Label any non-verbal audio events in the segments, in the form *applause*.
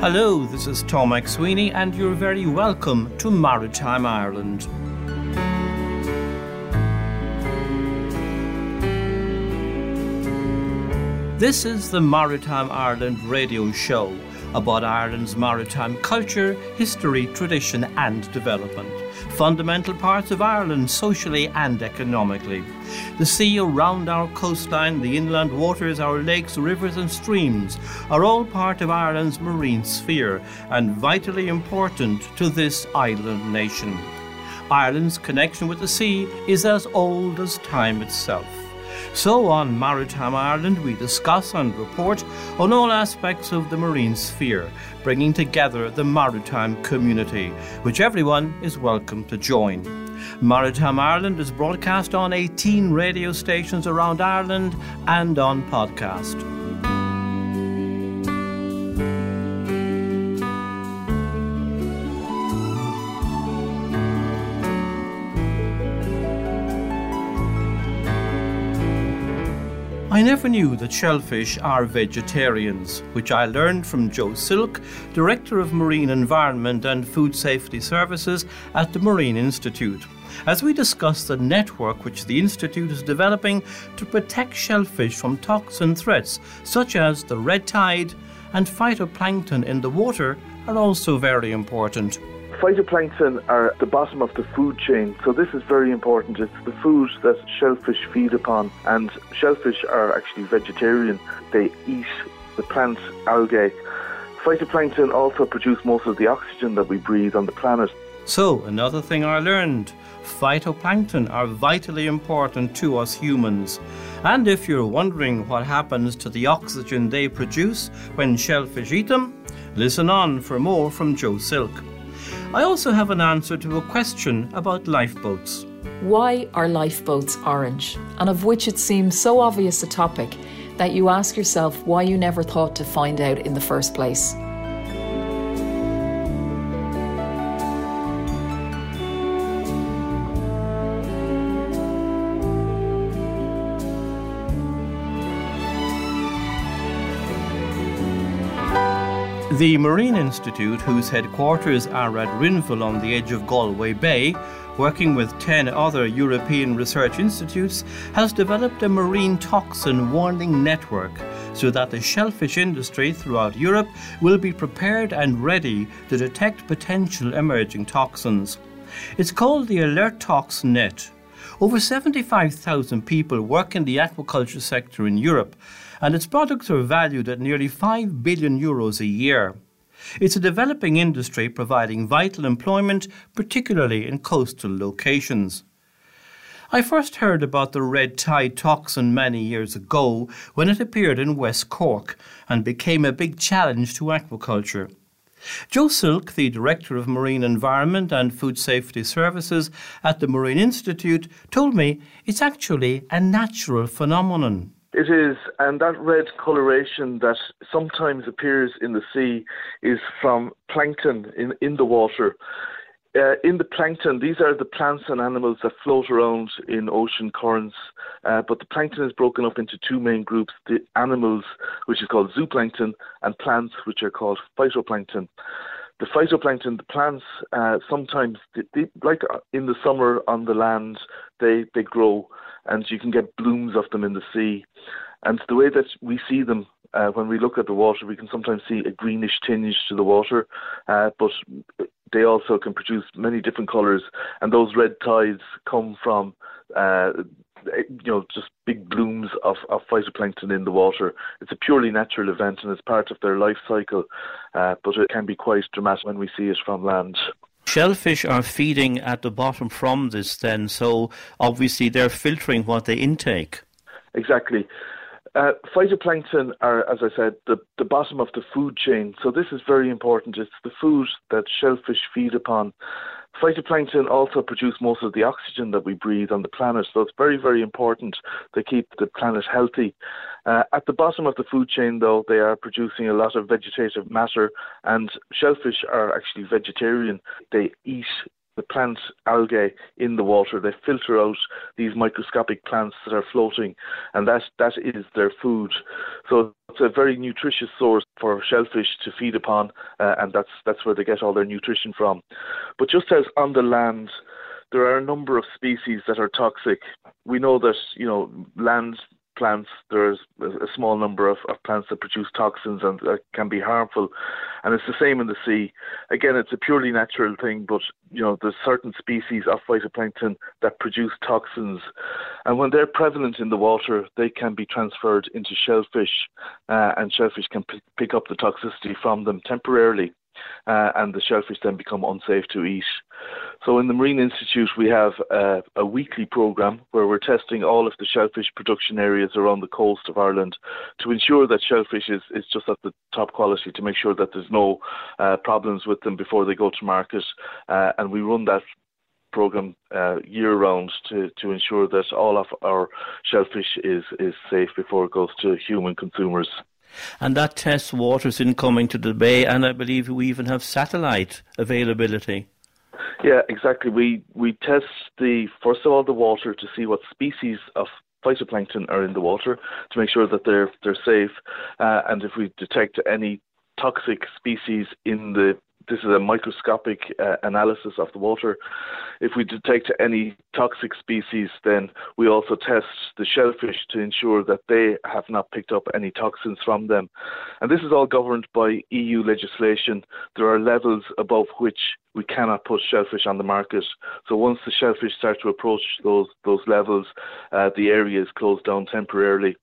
Hello, this is Tom McSweeney, and you're very welcome to Maritime Ireland. This is the Maritime Ireland radio show about Ireland's maritime culture, history, tradition, and development. Fundamental parts of Ireland socially and economically. The sea around our coastline, the inland waters, our lakes, rivers, and streams are all part of Ireland's marine sphere and vitally important to this island nation. Ireland's connection with the sea is as old as time itself. So on Maritime Ireland, we discuss and report on all aspects of the marine sphere, bringing together the maritime community, which everyone is welcome to join. Maritime Ireland is broadcast on 18 radio stations around Ireland and on podcast. Never knew that shellfish are vegetarians, which I learned from Joe Silke, Director of Marine Environment and Food Safety Services at the Marine Institute, as we discuss the network which the Institute is developing to protect shellfish from toxin threats such as the red tide and phytoplankton in the water are also very important. Phytoplankton are at the bottom of the food chain, so this is very important. It's the food that shellfish feed upon, and shellfish are actually vegetarian. They eat the plant algae. Phytoplankton also produce most of the oxygen that we breathe on the planet. So, another thing I learned phytoplankton are vitally important to us humans. And if you're wondering what happens to the oxygen they produce when shellfish eat them, listen on for more from Joe Silke. I also have an answer to a question about lifeboats. Why are lifeboats orange? And of which it seems so obvious a topic that you ask yourself why you never thought to find out in the first place. The Marine Institute, whose headquarters are at Rinville on the edge of Galway Bay, working with 10 other European research institutes, has developed a marine toxin warning network so that the shellfish industry throughout Europe will be prepared and ready to detect potential emerging toxins. It's called the Alertox Net. Over 75,000 people work in the aquaculture sector in Europe and its products are valued at nearly 5 billion euros a year. It's a developing industry providing vital employment, particularly in coastal locations. I first heard about the red tide toxin many years ago when it appeared in West Cork and became a big challenge to aquaculture. Joe Silke, the Director of Marine Environment and Food Safety Services at the Marine Institute, told me it's actually a natural phenomenon. It is, and that red coloration that sometimes appears in the sea is from plankton in, in the water. Uh, in the plankton, these are the plants and animals that float around in ocean currents, uh, but the plankton is broken up into two main groups the animals, which is called zooplankton, and plants, which are called phytoplankton. The phytoplankton, the plants, uh, sometimes, they, they, like in the summer on the land, they, they grow and you can get blooms of them in the sea. And the way that we see them uh, when we look at the water, we can sometimes see a greenish tinge to the water, uh, but they also can produce many different colours. And those red tides come from, uh, you know, just big blooms of, of phytoplankton in the water. It's a purely natural event and it's part of their life cycle, uh, but it can be quite dramatic when we see it from land. Shellfish are feeding at the bottom from this, then, so obviously they're filtering what they intake. Exactly. Uh, phytoplankton are, as I said, the, the bottom of the food chain. So this is very important. It's the food that shellfish feed upon. Phytoplankton also produce most of the oxygen that we breathe on the planet, so it's very, very important to keep the planet healthy. Uh, at the bottom of the food chain, though, they are producing a lot of vegetative matter, and shellfish are actually vegetarian. They eat the plant algae in the water. They filter out these microscopic plants that are floating, and that that is their food. So it's a very nutritious source for shellfish to feed upon, uh, and that's that's where they get all their nutrition from. But just as on the land, there are a number of species that are toxic. We know that you know land plants, there's a small number of, of plants that produce toxins and can be harmful. And it's the same in the sea. Again, it's a purely natural thing, but you know, there's certain species of phytoplankton that produce toxins. And when they're prevalent in the water, they can be transferred into shellfish, uh, and shellfish can p- pick up the toxicity from them temporarily uh, and the shellfish then become unsafe to eat. So in the Marine Institute, we have a, a weekly program where we're testing all of the shellfish production areas around the coast of Ireland to ensure that shellfish is, is just at the top quality, to make sure that there's no uh, problems with them before they go to market. Uh, and we run that program uh, year round to, to ensure that all of our shellfish is, is safe before it goes to human consumers. And that tests waters incoming to the bay, and I believe we even have satellite availability. Yeah, exactly. We we test the first of all the water to see what species of phytoplankton are in the water to make sure that they're they're safe, uh, and if we detect any toxic species in the this is a microscopic uh, analysis of the water. If we detect any toxic species, then we also test the shellfish to ensure that they have not picked up any toxins from them. And this is all governed by EU legislation. There are levels above which we cannot put shellfish on the market. So once the shellfish start to approach those those levels, uh, the area is closed down temporarily.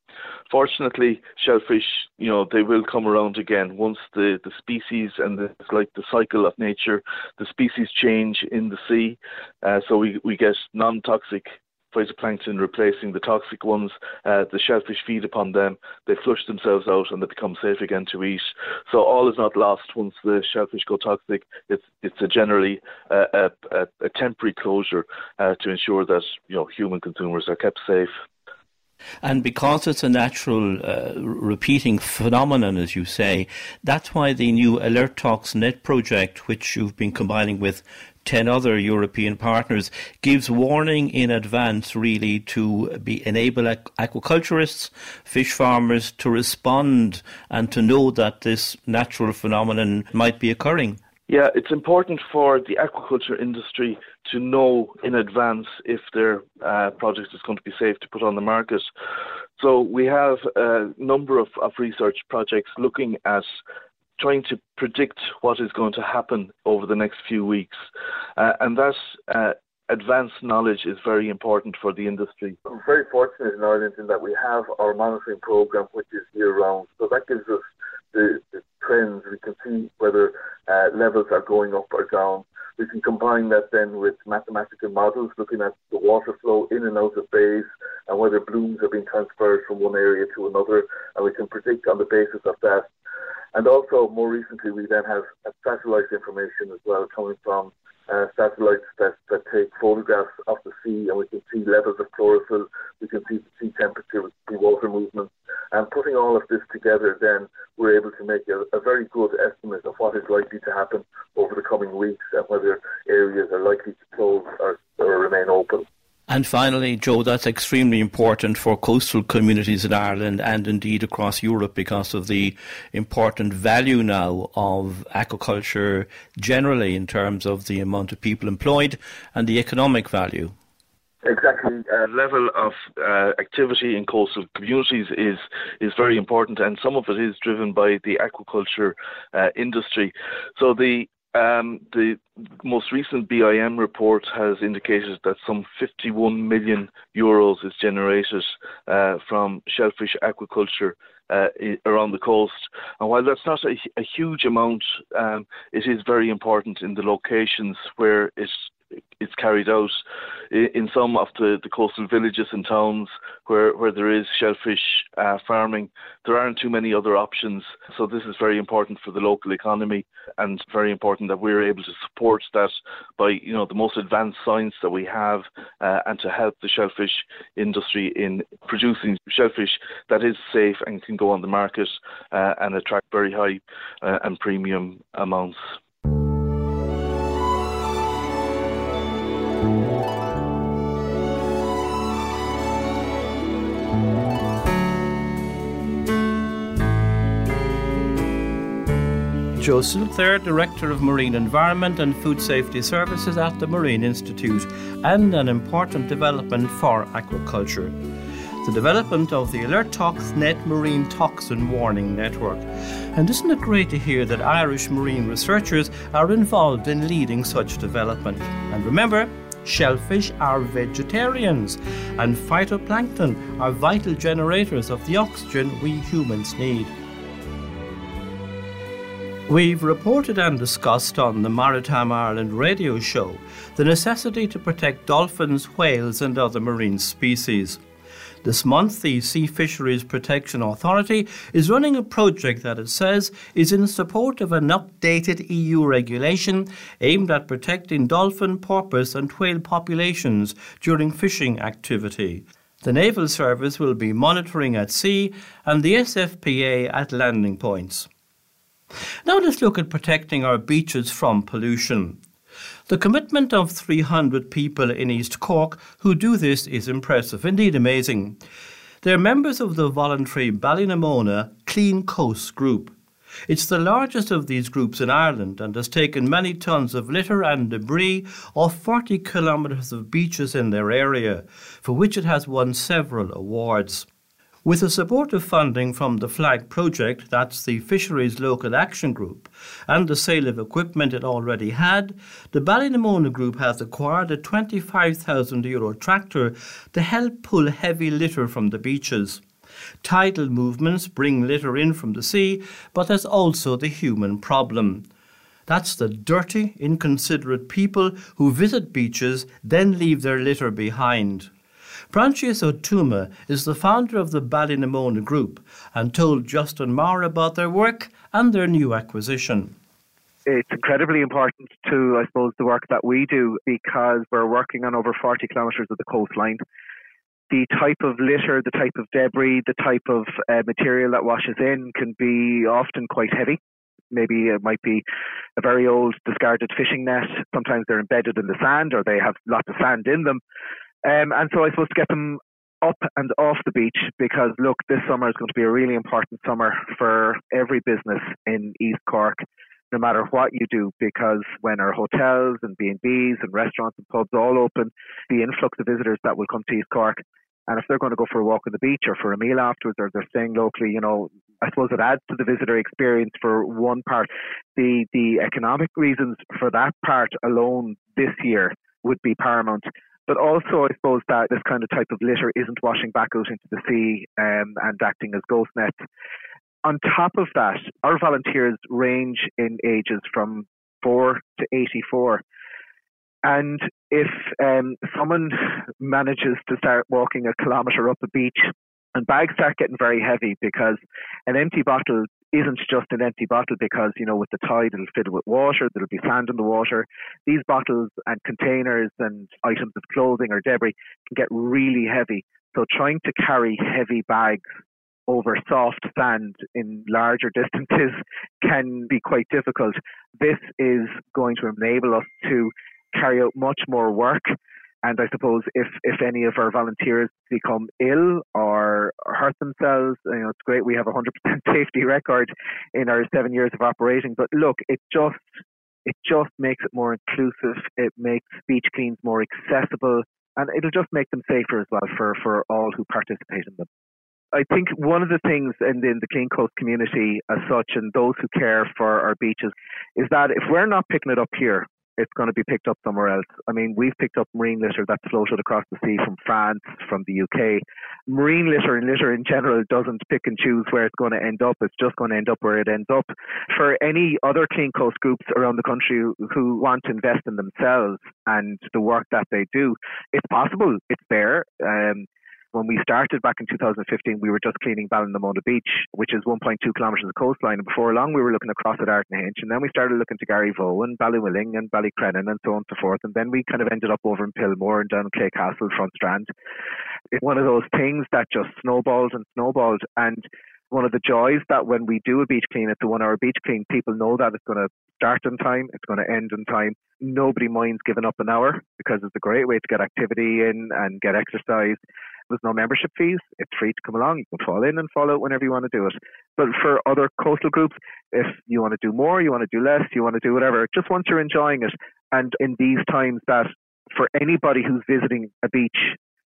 Fortunately, shellfish, you know, they will come around again once the, the species and the, it's like the cycle of nature, the species change in the sea. Uh, so we, we get non-toxic phytoplankton replacing the toxic ones. Uh, the shellfish feed upon them, they flush themselves out, and they become safe again to eat. So all is not lost once the shellfish go toxic. It's it's a generally uh, a, a, a, temporary closure uh, to ensure that you know human consumers are kept safe. And because it's a natural uh, repeating phenomenon, as you say, that's why the new Alertox Net project, which you've been combining with 10 other European partners, gives warning in advance, really, to be, enable aquaculturists, fish farmers to respond and to know that this natural phenomenon might be occurring. Yeah, it's important for the aquaculture industry to know in advance if their uh, project is going to be safe to put on the market. So we have a number of, of research projects looking at trying to predict what is going to happen over the next few weeks. Uh, and that uh, advanced knowledge is very important for the industry. I'm very fortunate in Ireland in that we have our monitoring program, which is year round. So that gives us the, the trends. We can see whether uh, levels are going up or down. We can combine that then with mathematical models looking at the water flow in and out of bays and whether blooms are being transferred from one area to another. And we can predict on the basis of that. And also, more recently, we then have satellite information as well coming from uh, satellites that, that take photographs of the sea and we can see levels of chlorophyll, we can see the sea temperature, see water movement. And putting all of this together, then we're able to make a, a very good estimate of what is likely to happen the weeks and whether areas are likely to close or, or remain open. And finally, Joe, that's extremely important for coastal communities in Ireland and indeed across Europe because of the important value now of aquaculture generally in terms of the amount of people employed and the economic value. Exactly. Uh, level of uh, activity in coastal communities is is very important, and some of it is driven by the aquaculture uh, industry. So the um, the most recent BIM report has indicated that some 51 million euros is generated uh, from shellfish aquaculture uh, around the coast. And while that's not a, a huge amount, um, it is very important in the locations where it it's carried out in some of the, the coastal villages and towns where, where there is shellfish uh, farming. There aren't too many other options. So this is very important for the local economy and very important that we're able to support that by, you know, the most advanced science that we have uh, and to help the shellfish industry in producing shellfish that is safe and can go on the market uh, and attract very high uh, and premium amounts. Joe Sinclair, Director of Marine Environment and Food Safety Services at the Marine Institute, and an important development for aquaculture. The development of the Alertox Net Marine Toxin Warning Network. And isn't it great to hear that Irish marine researchers are involved in leading such development? And remember, Shellfish are vegetarians, and phytoplankton are vital generators of the oxygen we humans need. We've reported and discussed on the Maritime Ireland radio show the necessity to protect dolphins, whales, and other marine species. This month, the Sea Fisheries Protection Authority is running a project that it says is in support of an updated EU regulation aimed at protecting dolphin, porpoise, and whale populations during fishing activity. The Naval Service will be monitoring at sea and the SFPA at landing points. Now let's look at protecting our beaches from pollution. The commitment of 300 people in East Cork who do this is impressive, indeed amazing. They're members of the voluntary Ballynamona Clean Coast Group. It's the largest of these groups in Ireland and has taken many tons of litter and debris off 40 kilometres of beaches in their area, for which it has won several awards. With the support of funding from the FLAG project, that's the Fisheries Local Action Group, and the sale of equipment it already had, the Ballynamona Group has acquired a 25,000 euro tractor to help pull heavy litter from the beaches. Tidal movements bring litter in from the sea, but there's also the human problem. That's the dirty, inconsiderate people who visit beaches, then leave their litter behind. Francis O'Tuma is the founder of the Ballynamona Group and told Justin Marr about their work and their new acquisition it's incredibly important to, I suppose, the work that we do because we're working on over 40 kilometres of the coastline. The type of litter, the type of debris, the type of uh, material that washes in can be often quite heavy. Maybe it might be a very old discarded fishing net. Sometimes they're embedded in the sand or they have lots of sand in them. Um, and so I suppose to get them up and off the beach because look, this summer is going to be a really important summer for every business in East Cork, no matter what you do, because when our hotels and B&Bs and restaurants and pubs all open, the influx of visitors that will come to East Cork, and if they're going to go for a walk on the beach or for a meal afterwards or they're staying locally, you know, I suppose it adds to the visitor experience for one part. The the economic reasons for that part alone this year would be paramount. But also, I suppose that this kind of type of litter isn't washing back out into the sea um, and acting as ghost nets. On top of that, our volunteers range in ages from 4 to 84. And if um, someone manages to start walking a kilometre up a beach and bags start getting very heavy because an empty bottle isn't just an empty bottle because, you know, with the tide it'll fill with water, there'll be sand in the water. These bottles and containers and items of clothing or debris can get really heavy. So trying to carry heavy bags over soft sand in larger *laughs* distances can be quite difficult. This is going to enable us to carry out much more work and I suppose if, if any of our volunteers become ill or hurt themselves, you know, it's great. We have a 100% *laughs* safety record in our seven years of operating. But look, it just it just makes it more inclusive. It makes beach cleans more accessible, and it'll just make them safer as well for, for all who participate in them. I think one of the things in the, in the Clean Coast community as such, and those who care for our beaches, is that if we're not picking it up here, it's going to be picked up somewhere else. I mean, we've picked up marine litter that's floated across the sea from France, from the UK. Marine litter and litter in general doesn't pick and choose where it's going to end up. It's just going to end up where it ends up. For any other clean coast groups around the country who want to invest in themselves and the work that they do, it's possible. It's there. Um, when we started back in 2015, we were just cleaning Ballynamona Beach, which is 1.2 kilometres of coastline. And before long, we were looking across at Ardnahinch. And then we started looking to Garryvoe and Ballywilling and Ballycroneen and so on and so forth. And then we kind of ended up over in Pilmore and down Clay Castle, Front Strand. It's one of those things that just snowballed and snowballed. And one of the joys that when we do a beach clean, it's a one hour beach clean, people know that it's going to start on time, it's going to end on time. Nobody minds giving up an hour because it's a great way to get activity in and get exercise. There's no membership fees. It's free to come along. You can fall in and fall out whenever you want to do it. But for other coastal groups, if you want to do more, you want to do less, you want to do whatever, just once you're enjoying it. And in these times that for anybody who's visiting a beach,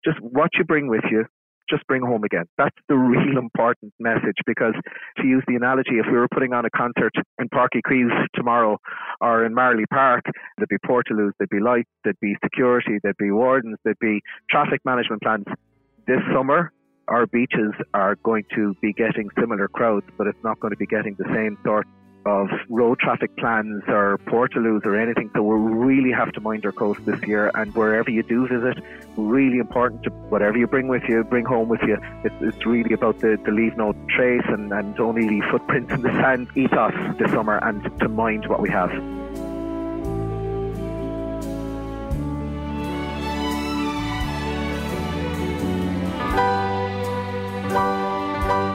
just what you bring with you, just bring home again. That's the real important message because to use the analogy, if we were putting on a concert in Páirc Uí Chaoimh tomorrow or in Marlay Park, there'd be portaloos, there'd be lights, there'd be security, there'd be wardens, there'd be traffic management plans this summer, our beaches are going to be getting similar crowds, but it's not going to be getting the same sort of road traffic plans or portaloos or anything. So we really have to mind our coast this year. And wherever you do visit, really important to whatever you bring with you, bring home with you. It's, it's really about the, the leave no trace and, and only leave footprints in the sand ethos this summer and to mind what we have.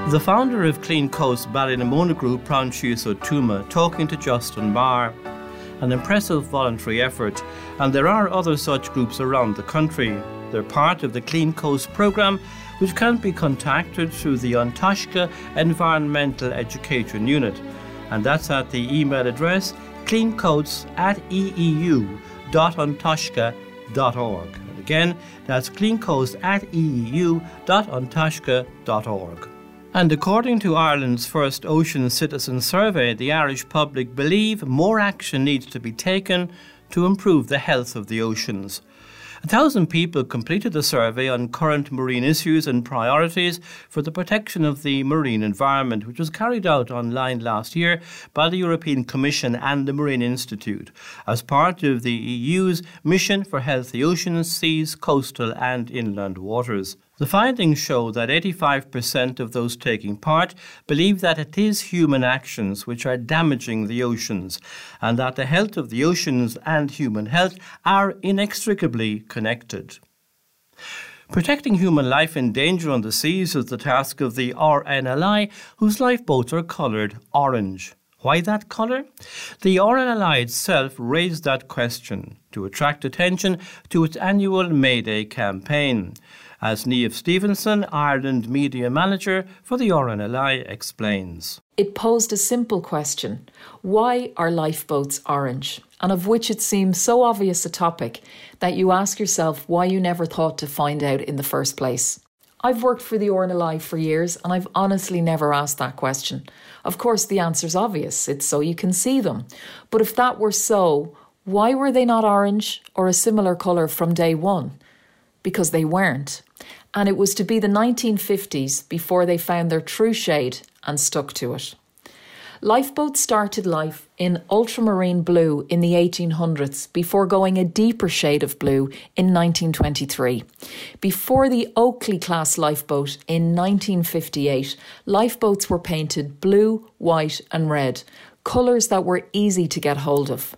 The founder of Clean Coast Ballynamona Group, Francis Otuma, talking to Justin Marr. An impressive voluntary effort, and there are other such groups around the country. They're part of the Clean Coast programme, which can be contacted through the Taisce Environmental Education Unit, and that's at the email address cleancoasts at eeu.antaisce.org. Again, that's cleancoasts at eeu.antaisce.org. And according to Ireland's first Ocean Citizen Survey, the Irish public believe more action needs to be taken to improve the health of the oceans. A thousand people completed the survey on current marine issues and priorities for the protection of the marine environment, which was carried out online last year by the European Commission and the Marine Institute as part of the EU's Mission for Healthy Oceans, Seas, Coastal and Inland Waters. The findings show that 85% of those taking part believe that it is human actions which are damaging the oceans, and that the health of the oceans and human health are inextricably connected. Protecting human life in danger on the seas is the task of the RNLI, whose lifeboats are coloured orange. Why that colour? The RNLI itself raised that question to attract attention to its annual Mayday campaign as Niamh Stevenson, Ireland Media Manager for the RNLI, explains. It posed a simple question why are lifeboats orange? And of which it seems so obvious a topic that you ask yourself why you never thought to find out in the first place. I've worked for the RNLI for years and I've honestly never asked that question. Of course, the answer's obvious it's so you can see them. But if that were so, why were they not orange or a similar colour from day one? Because they weren't and it was to be the 1950s before they found their true shade and stuck to it. Lifeboats started life in ultramarine blue in the 1800s before going a deeper shade of blue in 1923. Before the Oakley class lifeboat in 1958, lifeboats were painted blue, white, and red, colours that were easy to get hold of.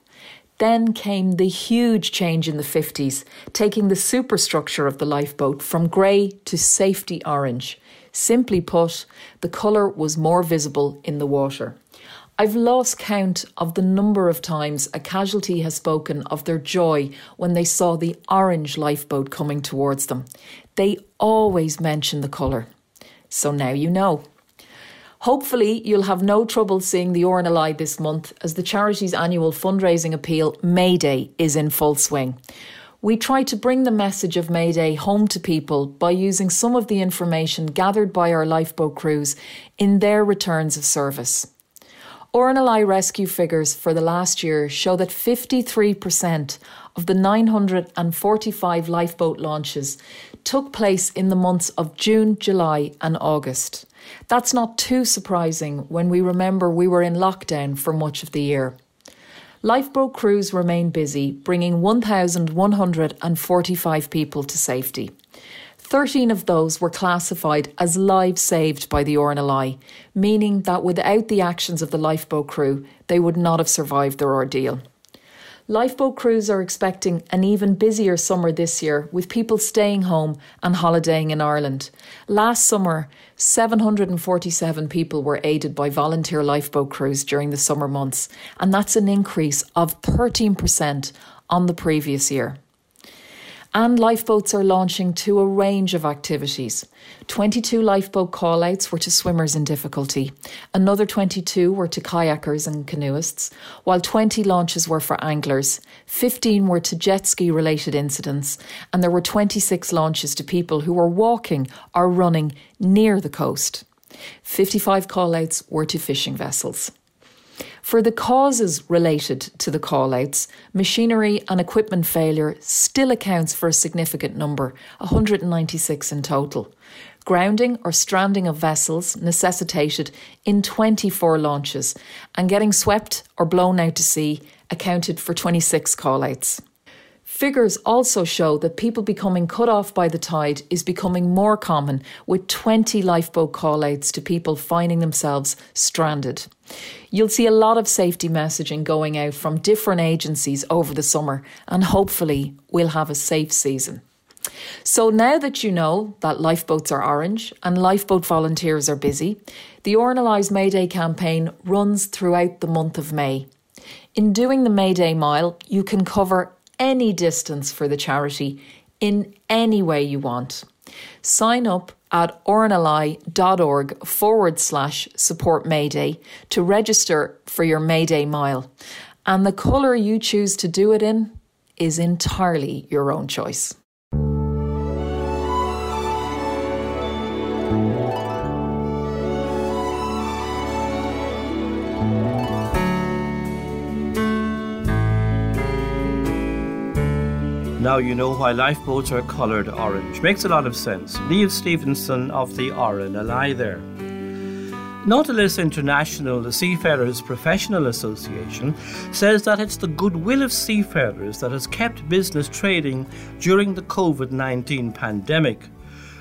Then came the huge change in the 50s, taking the superstructure of the lifeboat from grey to safety orange. Simply put, the colour was more visible in the water. I've lost count of the number of times a casualty has spoken of their joy when they saw the orange lifeboat coming towards them. They always mention the colour. So now you know. Hopefully, you'll have no trouble seeing the RNLI this month as the charity's annual fundraising appeal, Mayday, is in full swing. We try to bring the message of Mayday home to people by using some of the information gathered by our lifeboat crews in their returns of service. RNLI rescue figures for the last year show that 53% of the 945 lifeboat launches took place in the months of June, July, and August. That's not too surprising when we remember we were in lockdown for much of the year. Lifeboat crews remain busy, bringing 1,145 people to safety. 13 of those were classified as lives saved by the RNLI, meaning that without the actions of the lifeboat crew, they would not have survived their ordeal. Lifeboat crews are expecting an even busier summer this year, with people staying home and holidaying in Ireland. Last summer, 747 people were aided by volunteer lifeboat crews during the summer months, and that's an increase of 13% on the previous year and lifeboats are launching to a range of activities. 22 lifeboat callouts were to swimmers in difficulty, another 22 were to kayakers and canoeists, while 20 launches were for anglers, 15 were to jet ski related incidents, and there were 26 launches to people who were walking or running near the coast. 55 callouts were to fishing vessels. For the causes related to the callouts, machinery and equipment failure still accounts for a significant number, 196 in total. Grounding or stranding of vessels necessitated in 24 launches, and getting swept or blown out to sea accounted for 26 callouts. Figures also show that people becoming cut off by the tide is becoming more common, with 20 lifeboat callouts to people finding themselves stranded. You'll see a lot of safety messaging going out from different agencies over the summer, and hopefully, we'll have a safe season. So now that you know that lifeboats are orange and lifeboat volunteers are busy, the RNLI's Mayday campaign runs throughout the month of May. In doing the Mayday Mile, you can cover any distance for the charity in any way you want. Sign up at rnli.org forward slash support Mayday to register for your Mayday Mile. And the colour you choose to do it in is entirely your own choice. Now you know why lifeboats are coloured orange. Makes a lot of sense. Niamh Stevenson of the RNLI there. Nautilus International, the Seafarers Professional Association, says that it's the goodwill of seafarers that has kept business trading during the COVID 19 pandemic.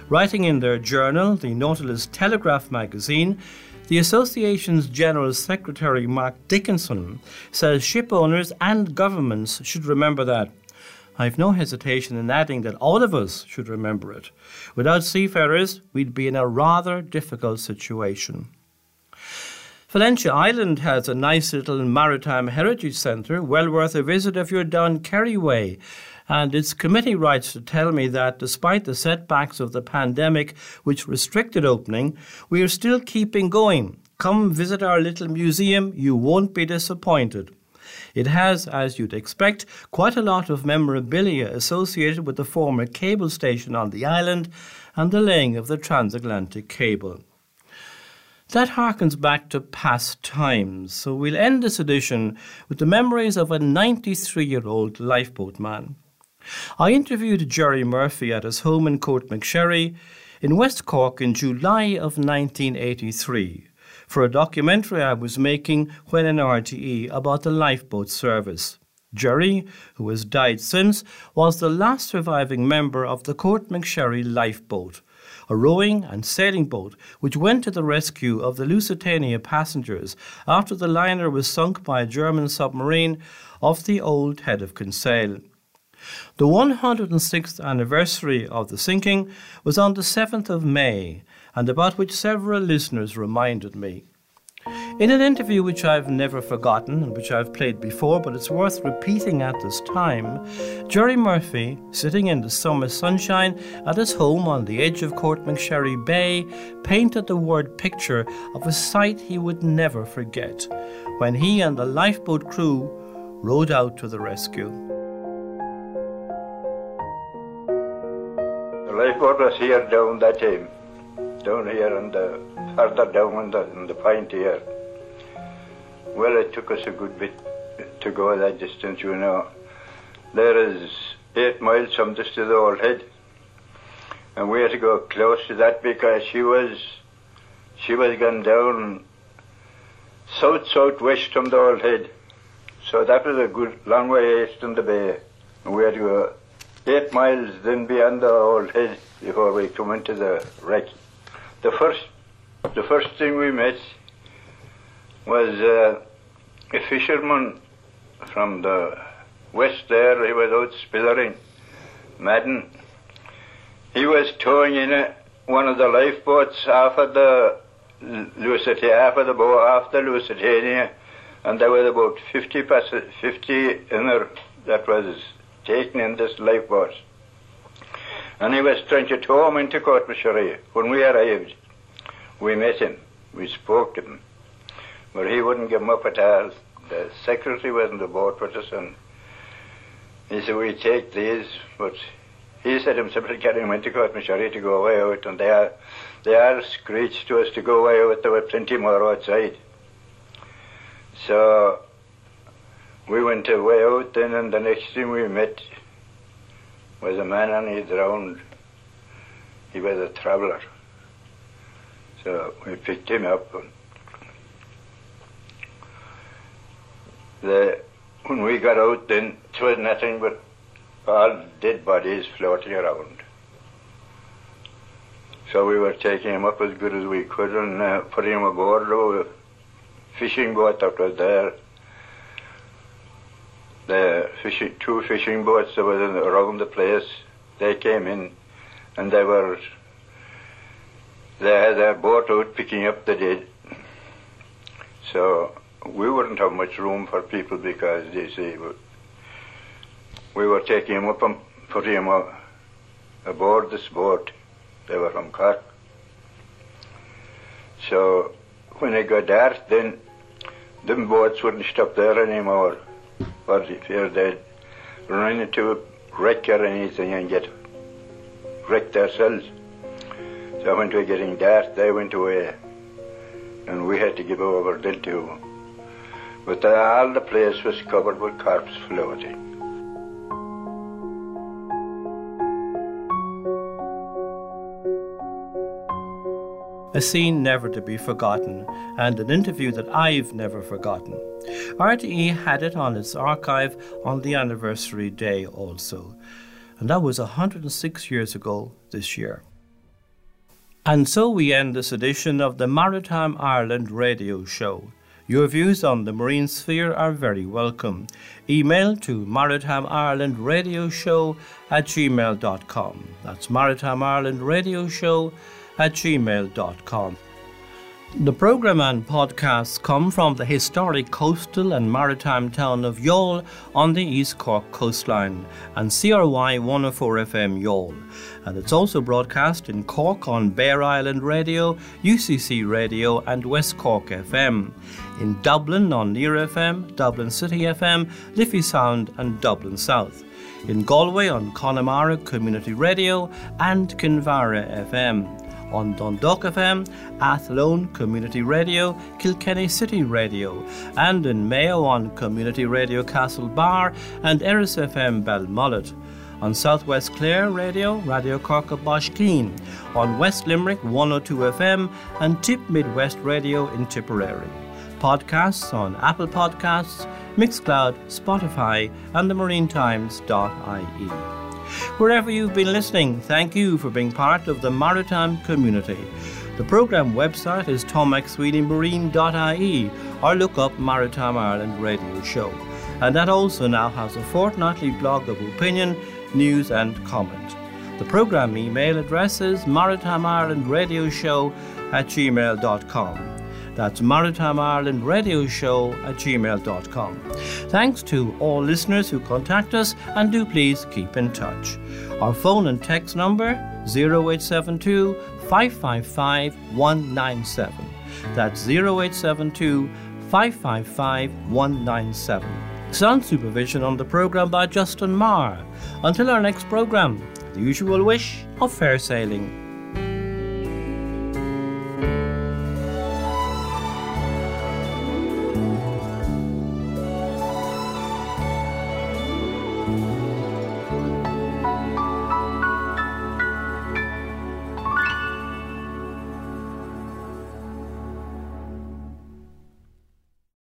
Writing in their journal, the Nautilus Telegraph magazine, the association's General Secretary Mark Dickinson says ship owners and governments should remember that I've no hesitation in adding that all of us should remember it. Without seafarers, we'd be in a rather difficult situation. Valentia Island has a nice little maritime heritage centre, well worth a visit if you're down Kerry Way. And its committee writes to tell me that despite the setbacks of the pandemic, which restricted opening, we are still keeping going. Come visit our little museum, you won't be disappointed. It has, as you'd expect, quite a lot of memorabilia associated with the former cable station on the island and the laying of the transatlantic cable. That harkens back to past times, so we'll end this edition with the memories of a 93 year old lifeboat man. I interviewed Jerry Murphy at his home in Courtmacsherry in West Cork in July of 1983 for a documentary I was making when in RTE about the lifeboat service. Jerry, who has died since, was the last surviving member of the Courtmacsherry lifeboat, a rowing and sailing boat which went to the rescue of the Lusitania passengers after the liner was sunk by a German submarine off the old head of Kinsale. The 106th anniversary of the sinking was on the 7th of May, and about which several listeners reminded me. In an interview which I've never forgotten and which I've played before, but it's worth repeating at this time, Jerry Murphy, sitting in the summer sunshine at his home on the edge of Courtmacsherry Bay, painted the word picture of a sight he would never forget when he and the lifeboat crew rowed out to the rescue. The lifeboat was here down that time down here and the, further down in the, in the here. Well, it took us a good bit to go that distance, you know. There is eight miles from this to the old head. And we had to go close to that because she was she was gone down south southwest from the old head. So that was a good long way east in the bay. And we had to go eight miles then beyond the old head before we come into the wreck. The first the first thing we met was uh, a fisherman from the west there. He was out spillering, Madden. He was towing in a, one of the lifeboats of the Lusitania, of the boat the Lusitania, and there was about 50, 50 in there that was taken in this lifeboat. And he was tow him into Courtmacsherry. When we arrived, we met him. We spoke to him. But he wouldn't give him up at all. The secretary was in the boat with us, and he said, we take these, but he said himself to carry him into Courtmacsherry to go away out, and they are, they are screeched to us to go away out. There were plenty more outside. So we went away out then, and the next thing we met was a man and he drowned. He was a traveller. So we picked him up. The, when we got out, then it was nothing but all dead bodies floating around. So we were taking him up as good as we could and uh, putting him aboard a fishing boat that was there. The fishing, two fishing boats that were around the place, they came in and they were, there they had their boat out picking up the dead. So we wouldn't have much room for people because they say we were taking him up and putting him aboard this boat. They were from Cork. So when it got dark, then them boats wouldn't stop there anymore. They'd run into a wreck or anything and get wrecked themselves. So when it was getting dark, they went away. And we had to give over then too. But all the place was covered with corpses floating. a scene never to be forgotten, and an interview that I've never forgotten. RTE had it on its archive on the anniversary day also, and that was 106 years ago this year. And so we end this edition of the Maritime Ireland radio show. Your views on the marine sphere are very welcome. Email to Maritime Ireland Radio Show at gmail.com. That's Maritime Ireland Radio Show at gmail.com. The programme and podcasts come from the historic coastal and maritime town of Youghal on the East Cork coastline and CRY 104 FM Youghal. And it's also broadcast in Cork on Bear Island Radio, UCC Radio, and West Cork FM. In Dublin on Near FM, Dublin City FM, Liffey Sound, and Dublin South. In Galway on Connemara Community Radio and Kinvara FM on Dundalk FM, Athlone Community Radio, Kilkenny City Radio, and in Mayo on Community Radio Castlebar and Erris FM Belmullet. On Southwest Clare Radio, Radio Corca Baiscinn, on West Limerick 102 FM, and Tip Midwest Radio in Tipperary. Podcasts on Apple Podcasts, Mixcloud, Spotify, and the MarineTimes.ie. Wherever you've been listening, thank you for being part of the maritime community. The programme website is tommcsweeneymarine.ie or look up Maritime Ireland Radio Show. And that also now has a fortnightly blog of opinion, news and comment. The programme email address is maritimeirelandradioshow at gmail.com. That's Maritime Ireland Radio Show at gmail.com. Thanks to all listeners who contact us and do please keep in touch. Our phone and text number 0872 555 197. That's 0872 555 197. Sound supervision on the programme by Justin Marr. Until our next programme, the usual wish of fair sailing.